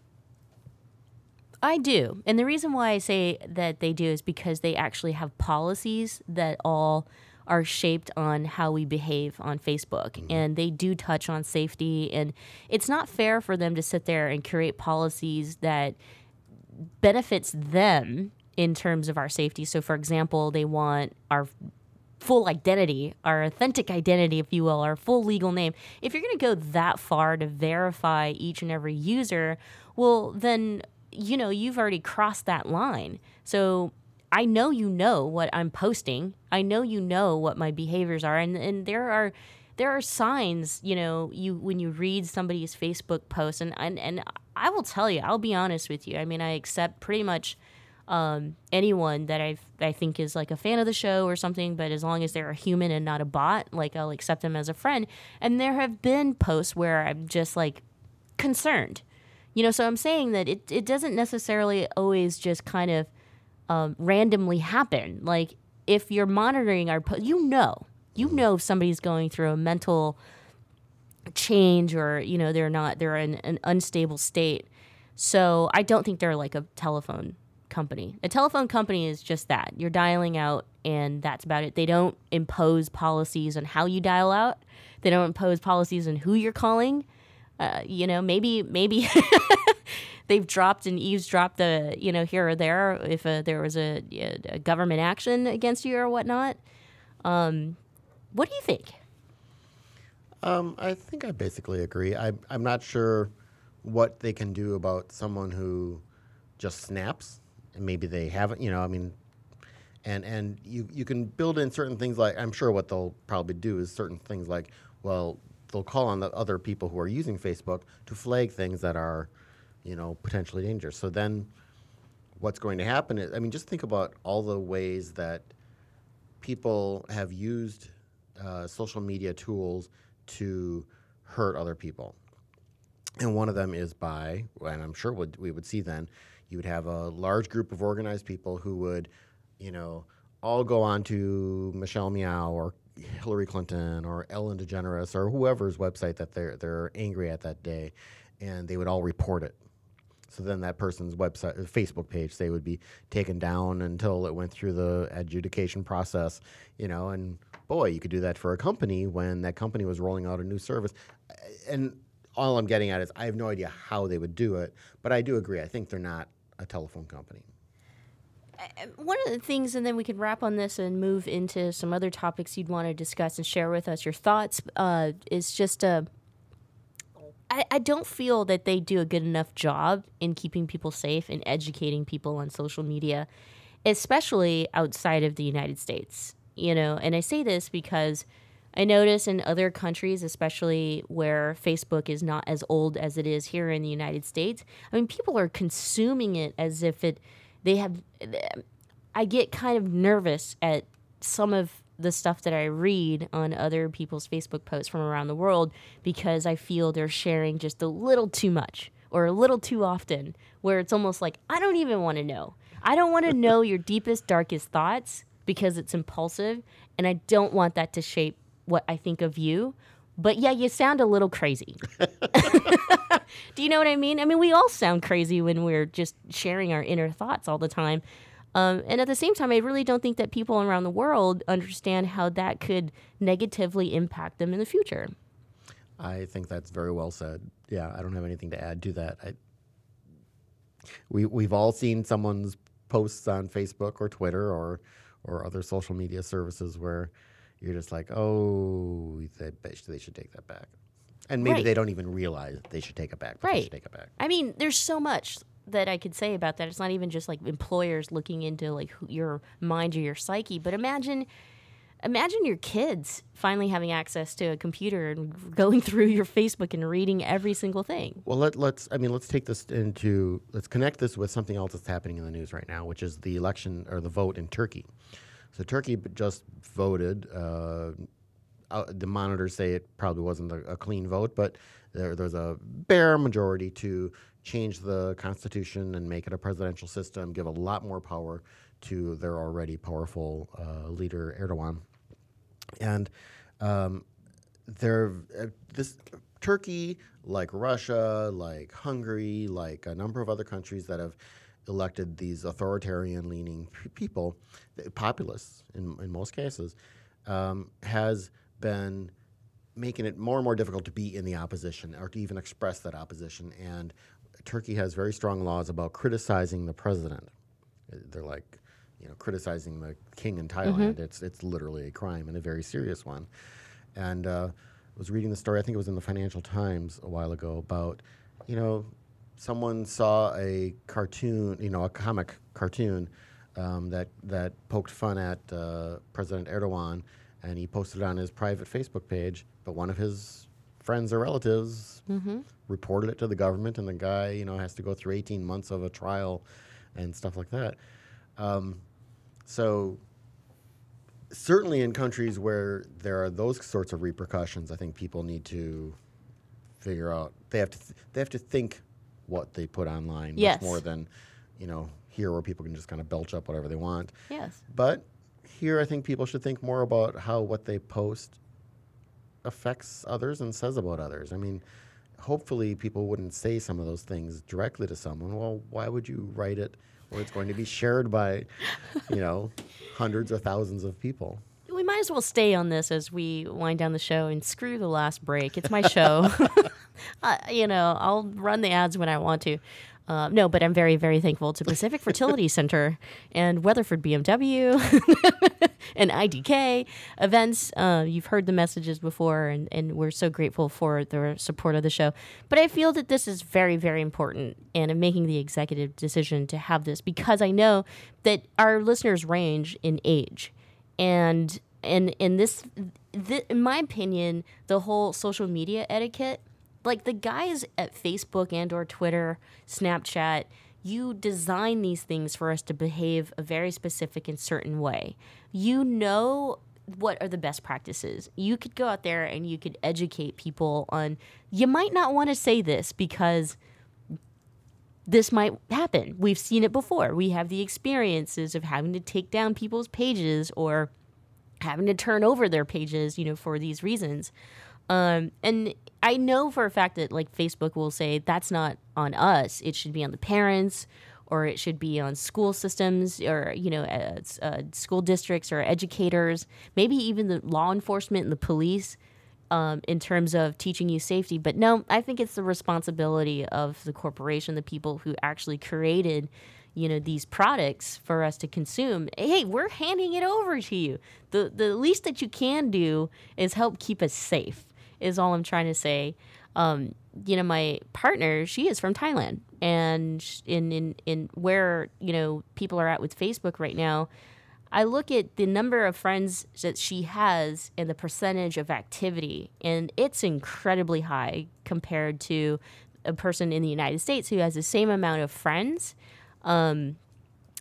I do. And the reason why I say that they do is because they actually have policies that all are shaped on how we behave on Facebook. Mm-hmm. And they do touch on safety. And it's not fair for them to sit there and create policies that benefits them in terms of our safety. So, for example, they want our full identity, our authentic identity, if you will, our full legal name, if you're going to go that far to verify each and every user, well, then, you know, you've already crossed that line. So I know you know what I'm posting. I know you know what my behaviors are. And, and there are there are signs, you know, you when you read somebody's Facebook post, and and, and I will tell you, I'll be honest with you. I mean, I accept pretty much um, anyone that I I think is like a fan of the show or something, but as long as they're a human and not a bot, like I'll accept them as a friend. And there have been posts where I'm just like concerned, you know. So I'm saying that it it doesn't necessarily always just kind of um, randomly happen. Like if you're monitoring our post, you know you know if somebody's going through a mental change or you know they're not they're in an unstable state. So i don't think they're like a telephone company. A telephone company is just that. You're dialing out and that's about it. They don't impose policies on how you dial out. They don't impose policies on who you're calling. Uh, you know maybe maybe they've dropped and eavesdropped the you know here or there if uh, there was a, a, government action against you or whatnot. Um, what do you think? Um, I think I basically agree. I, I'm not sure what they can do about someone who just snaps, and maybe they haven't. You know, I mean, and and you you can build in certain things like I'm sure what they'll probably do is certain things like well they'll call on the other people who are using Facebook to flag things that are, you know, potentially dangerous. So then, what's going to happen is I mean, just think about all the ways that people have used uh, social media tools to hurt other people. And one of them is by, and I'm sure what we would see then, you would have a large group of organized people who would, you know, all go on to Michelle Meow or Hillary Clinton or Ellen DeGeneres or whoever's website that they're they're angry at that day, and they would all report it. So then that person's website, Facebook page, they would be taken down until it went through the adjudication process, you know, and boy, you could do that for a company when that company was rolling out a new service. And all I'm getting at is I have no idea how they would do it, but I do agree. I think they're not a telephone company. One of the things, and then we can wrap on this and move into some other topics you'd want to discuss and share with us your thoughts, uh, is just a. I, I don't feel that they do a good enough job in keeping people safe and educating people on social media, especially outside of the United States you know, and I say this because I notice in other countries, especially where Facebook is not as old as it is here in the United States, I mean, people are consuming it as if it, they have, I get kind of nervous at some of the stuff that I read on other people's Facebook posts from around the world because I feel they're sharing just a little too much or a little too often, where it's almost like, I don't even want to know. I don't want to know your deepest, darkest thoughts because it's impulsive and I don't want that to shape what I think of you. But yeah, you sound a little crazy. Do you know what I mean? I mean, we all sound crazy when we're just sharing our inner thoughts all the time. Um, and at the same time, I really don't think that people around the world understand how that could negatively impact them in the future. I think that's very well said. Yeah, I don't have anything to add to that. I, we we've all seen someone's posts on Facebook or Twitter or or other social media services where you're just like, oh, they, they should take that back. And maybe right. they don't even realize they should take it back. right. take it back. I mean, there's so much that I could say about that. It's not even just like employers looking into like your mind or your psyche, but imagine imagine your kids finally having access to a computer and going through your Facebook and reading every single thing. Well, let, let's I mean, let's take this into let's connect this with something else that's happening in the news right now, which is the election or the vote in Turkey. So Turkey just voted. Uh, uh, the monitors say it probably wasn't a, a clean vote, but there, there's a bare majority to change the constitution and make it a presidential system, give a lot more power to their already powerful uh, leader Erdogan. And um, there, uh, this Turkey, like Russia, like Hungary, like a number of other countries that have elected these authoritarian-leaning p- people, populists in, in most cases, um, has been making it more and more difficult to be in the opposition or to even express that opposition. And Turkey has very strong laws about criticizing the president. They're like you know, criticizing the king in Thailand. Mhm. It's it's literally a crime and a very serious one. And uh, I was reading the story. I think it was in the Financial Times a while ago about, you know, someone saw a cartoon, you know, a comic cartoon um, that that poked fun at uh, President Erdogan, and he posted it on his private Facebook page. But one of his friends or relatives Mhm. reported it to the government, and the guy, you know, has to go through 18 months of a trial and stuff like that. Um, so certainly in countries where there are those sorts of repercussions, I think people need to figure out they have to th- they have to think what they put online Yes. much more than you know here where people can just kind of belch up whatever they want. Yes. But here I think people should think more about how what they post affects others and says about others. I mean, hopefully people wouldn't say some of those things directly to someone. Well, why would you write it where it's going to be shared by, you know, hundreds or thousands of people? We might as well stay on this as we wind down the show and screw the last break. It's my show. uh, you know, I'll run the ads when I want to. Uh, no, but I'm very, very thankful to Pacific Fertility Center and Weatherford BMW and IDK events. Uh, you've heard the messages before, and, and we're so grateful for the support of the show. But I feel that this is very, very important, and I'm making the executive decision to have this because I know that our listeners range in age and and in this th- in my opinion the whole social media etiquette like the guys at facebook and or twitter snapchat you design these things for us to behave a very specific and certain way you know what are the best practices you could go out there and you could educate people on you might not want to say this because this might happen. We've seen it before. We have the experiences of having to take down people's pages or having to turn over their pages, you know, for these reasons. Um, and I know for a fact that like Facebook will say that's not on us. It should be on the parents or it should be on school systems or you know uh, uh, school districts or educators, maybe even the law enforcement and the police um, in terms of teaching you safety. But no, I think it's the responsibility of the corporation, the people who actually created, you know, these products for us to consume. Hey, we're handing it over to you. The the least that you can do is help keep us safe. Is all I'm trying to say. Um, you know, my partner, she is from Thailand, and in in in where you know people are at with Facebook right now. I look at the number of friends that she has and the percentage of activity, and it's incredibly high compared to a person in the United States who has the same amount of friends. Um,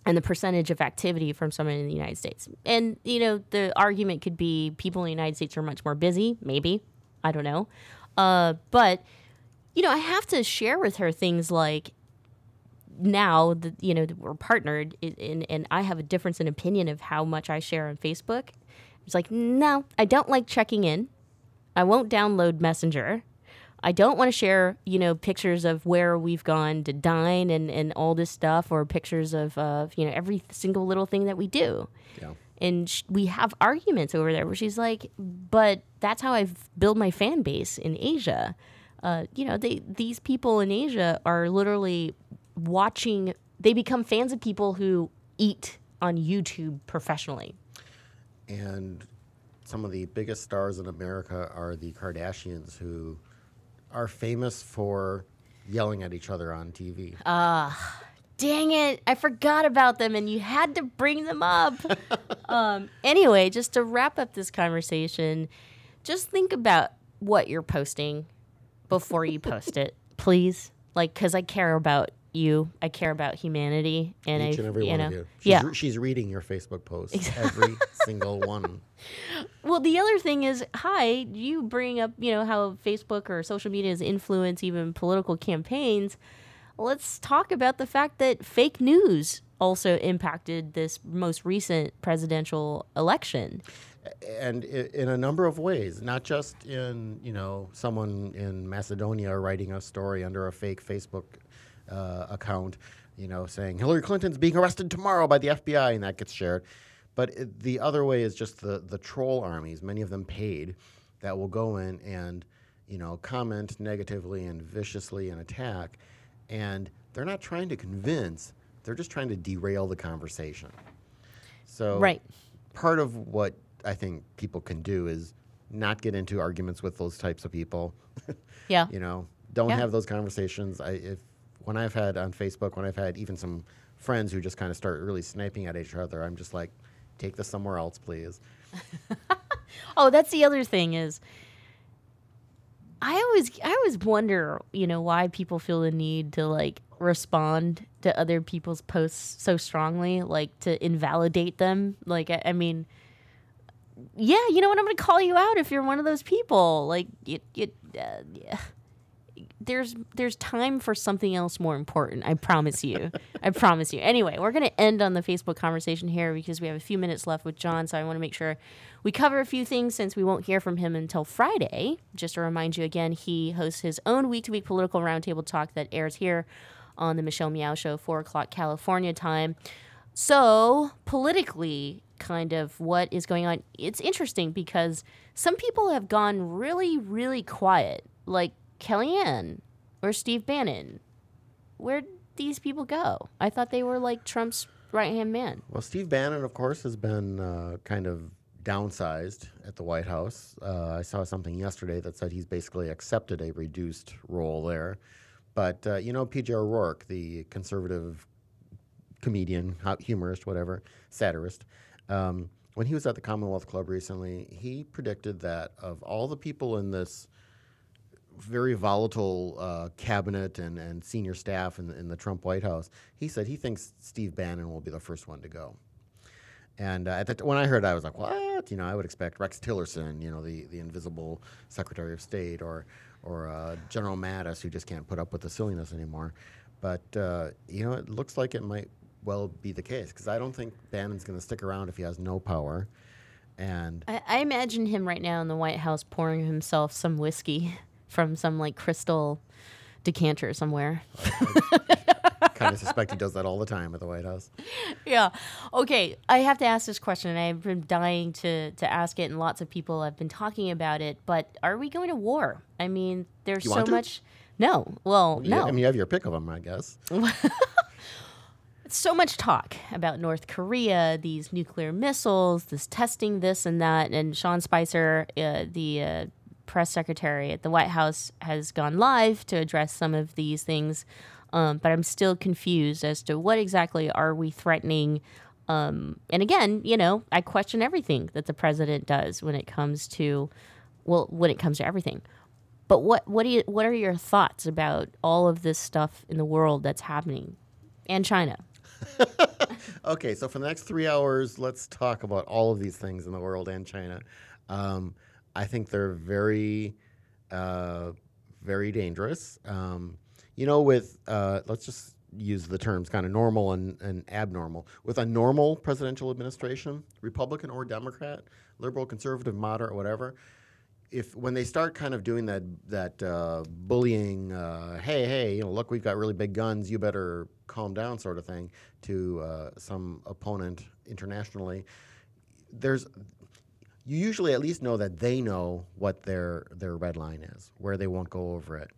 and the percentage of activity from someone in the United States. And, you know, the argument could be people in the United States are much more busy, maybe. I don't know. Uh, but, you know, I have to share with her things like, now that you know we're partnered and and I have a difference in opinion of how much I share on Facebook. It's like, no, I don't like checking in. I won't download Messenger. I don't want to share, you know, pictures of where we've gone to dine and, and all this stuff, or pictures of, uh, you know, every single little thing that we do. Yeah. And sh- we have arguments over there where she's like, but that's how I've built my fan base in Asia. Uh, you know, they these people in Asia are literally watching. They become fans of people who eat on YouTube professionally. And some of the biggest stars in America are the Kardashians, who are famous for yelling at each other on TV. Ah, dang it. I forgot about them and you had to bring them up. um, anyway, just to wrap up this conversation, just think about what you're posting before you post it, please. Like, because I care about you, I care about humanity. And Each I, and every you one know, of you. She's, yeah. re- she's reading your Facebook posts, every single one. Well, the other thing is, hi, you bring up, you know, how Facebook or social media has influenced even political campaigns. Let's talk about the fact that fake news also impacted this most recent presidential election. and in a number of ways, not just in you know someone in Macedonia writing a story under a fake Facebook uh, account, you know, saying Hillary Clinton's being arrested tomorrow by the FBI, and that gets shared. But it, the other way is just the the troll armies, many of them paid, that will go in and you know comment negatively and viciously and attack, and they're not trying to convince; they're just trying to derail the conversation. So Right. part of what I think people can do is not get into arguments with those types of people. Yeah. you know, don't Yeah. have those conversations. I if when I've had on Facebook, when I've had even some friends who just kind of start really sniping at each other, I'm just like, take this somewhere else, please. Oh, that's the other thing is I always I always wonder, you know, why people feel the need to like respond to other people's posts so strongly, like to invalidate them. Like I, I mean yeah, you know what? I'm going to call you out if you're one of those people. Like you, you, uh, yeah. There's there's time for something else more important. I promise you. I promise you. Anyway, we're going to end on the Facebook conversation here because we have a few minutes left with John. So I want to make sure we cover a few things since we won't hear from him until Friday. Just to remind you again, he hosts his own week to week political roundtable talk that airs here on the Michelle Meow Show, four o'clock California time. So, politically, kind of what is going on, it's interesting because some people have gone really, really quiet, like Kellyanne or Steve Bannon. Where'd these people go? I thought they were like Trump's right hand man. Well, Steve Bannon, of course, has been uh, kind of downsized at the White House. Uh, I saw something yesterday that said he's basically accepted a reduced role there. But, uh, you know, PJ O'Rourke, the conservative comedian, humorist, whatever, satirist, um, when he was at the Commonwealth Club recently, he predicted that of all the people in this very volatile uh, cabinet and, and senior staff in, in the Trump White House, he said he thinks Steve Bannon will be the first one to go. And uh, at when I heard that, I was like, what? You know, I would expect Rex Tillerson, you know, the, the invisible Secretary of State, or, or uh, General Mattis, who just can't put up with the silliness anymore. But, uh, you know, it looks like it might well be the case, because I don't think Bannon's going to stick around if he has no power. And I, I imagine him right now in the White House pouring himself some whiskey from some like crystal decanter somewhere. kind of suspect he does that all the time at the White House. yeah. Okay. I have to ask this question, and I've been dying to to ask it, and lots of people have been talking about it. But are we going to war? I mean, there's You so much. No. Well, Yeah, no. I mean, you have your pick of them, I guess. It's so much talk about North Korea, these nuclear missiles, this testing, this and that. And Sean Spicer, uh, the uh, press secretary at the White House, has gone live to address some of these things. Um, but I'm still confused as to what exactly are we threatening. Um, and again, you know, I question everything that the president does when it comes to, well, when it comes to everything. But what what do you what are your thoughts about all of this stuff in the world that's happening, and China? Okay, so for the next three hours, let's talk about all of these things in the world and China. Um, I think they're very, uh, very dangerous. Um, you know, with uh, let's just use the terms kind of normal and, and abnormal. With a normal presidential administration, Republican or Democrat, liberal, conservative, moderate, whatever, if when they start kind of doing that that uh, bullying, uh, hey hey, you know, look, we've got really big guns, you better calm down, sort of thing, to uh, some opponent internationally, there's you usually at least know that they know what their their red line is, where they won't go over it,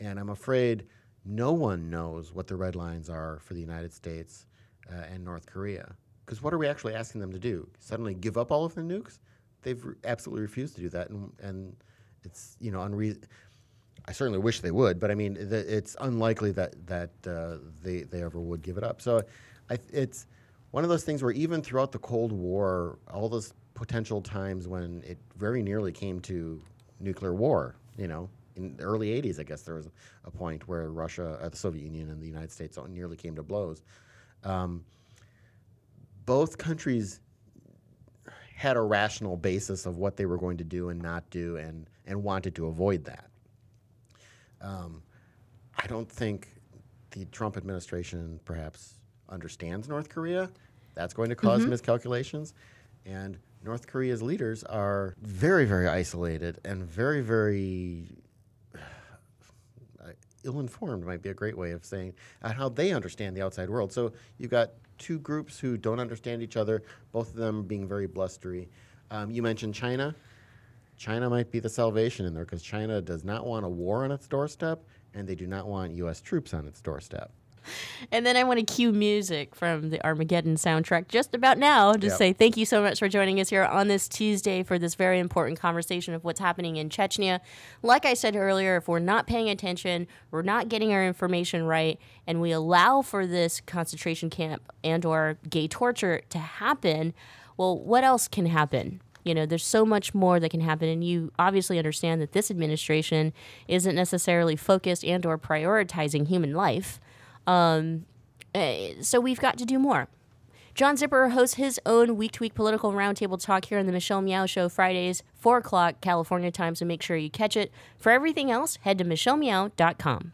and I'm afraid no one knows what the red lines are for the United States uh, and North Korea. Because what are we actually asking them to do? Suddenly give up all of their nukes? They've re- absolutely refused to do that, and, and it's you know unreasonable. I certainly wish they would, but I mean, th- it's unlikely that that uh, they they ever would give it up. So, I, it's one of those things where even throughout the Cold War, all those potential times when it very nearly came to nuclear war, you know, in the early '80s, I guess there was a point where Russia, uh, the Soviet Union, and the United States nearly came to blows. Um, both countries had a rational basis of what they were going to do and not do, and and wanted to avoid that. Um, I don't think the Trump administration perhaps understands North Korea. That's going to because Mhm. miscalculations. And North Korea's leaders are very, very isolated and very, very uh, ill-informed might be a great way of saying uh, how they understand the outside world. So you've got two groups who don't understand each other, both of them being very blustery. Um, you mentioned China. China might be the salvation in there because China does not want a war on its doorstep, and they do not want U.S. troops on its doorstep. And then I want to cue music from the Armageddon soundtrack just about now to Yep. say thank you so much for joining us here on this Tuesday for this very important conversation of what's happening in Chechnya. Like I said earlier, if we're not paying attention, we're not getting our information right, and we allow for this concentration camp and or gay torture to happen, well, what else can happen? You know, there's so much more that can happen, and you obviously understand that this administration isn't necessarily focused and or prioritizing human life. Um, eh, so we've got to do more. John Zipperer hosts his own week to week political roundtable talk here on the Michelle Meow Show Fridays, 4 o'clock California time, so make sure you catch it. For everything else, head to michellemeow.com.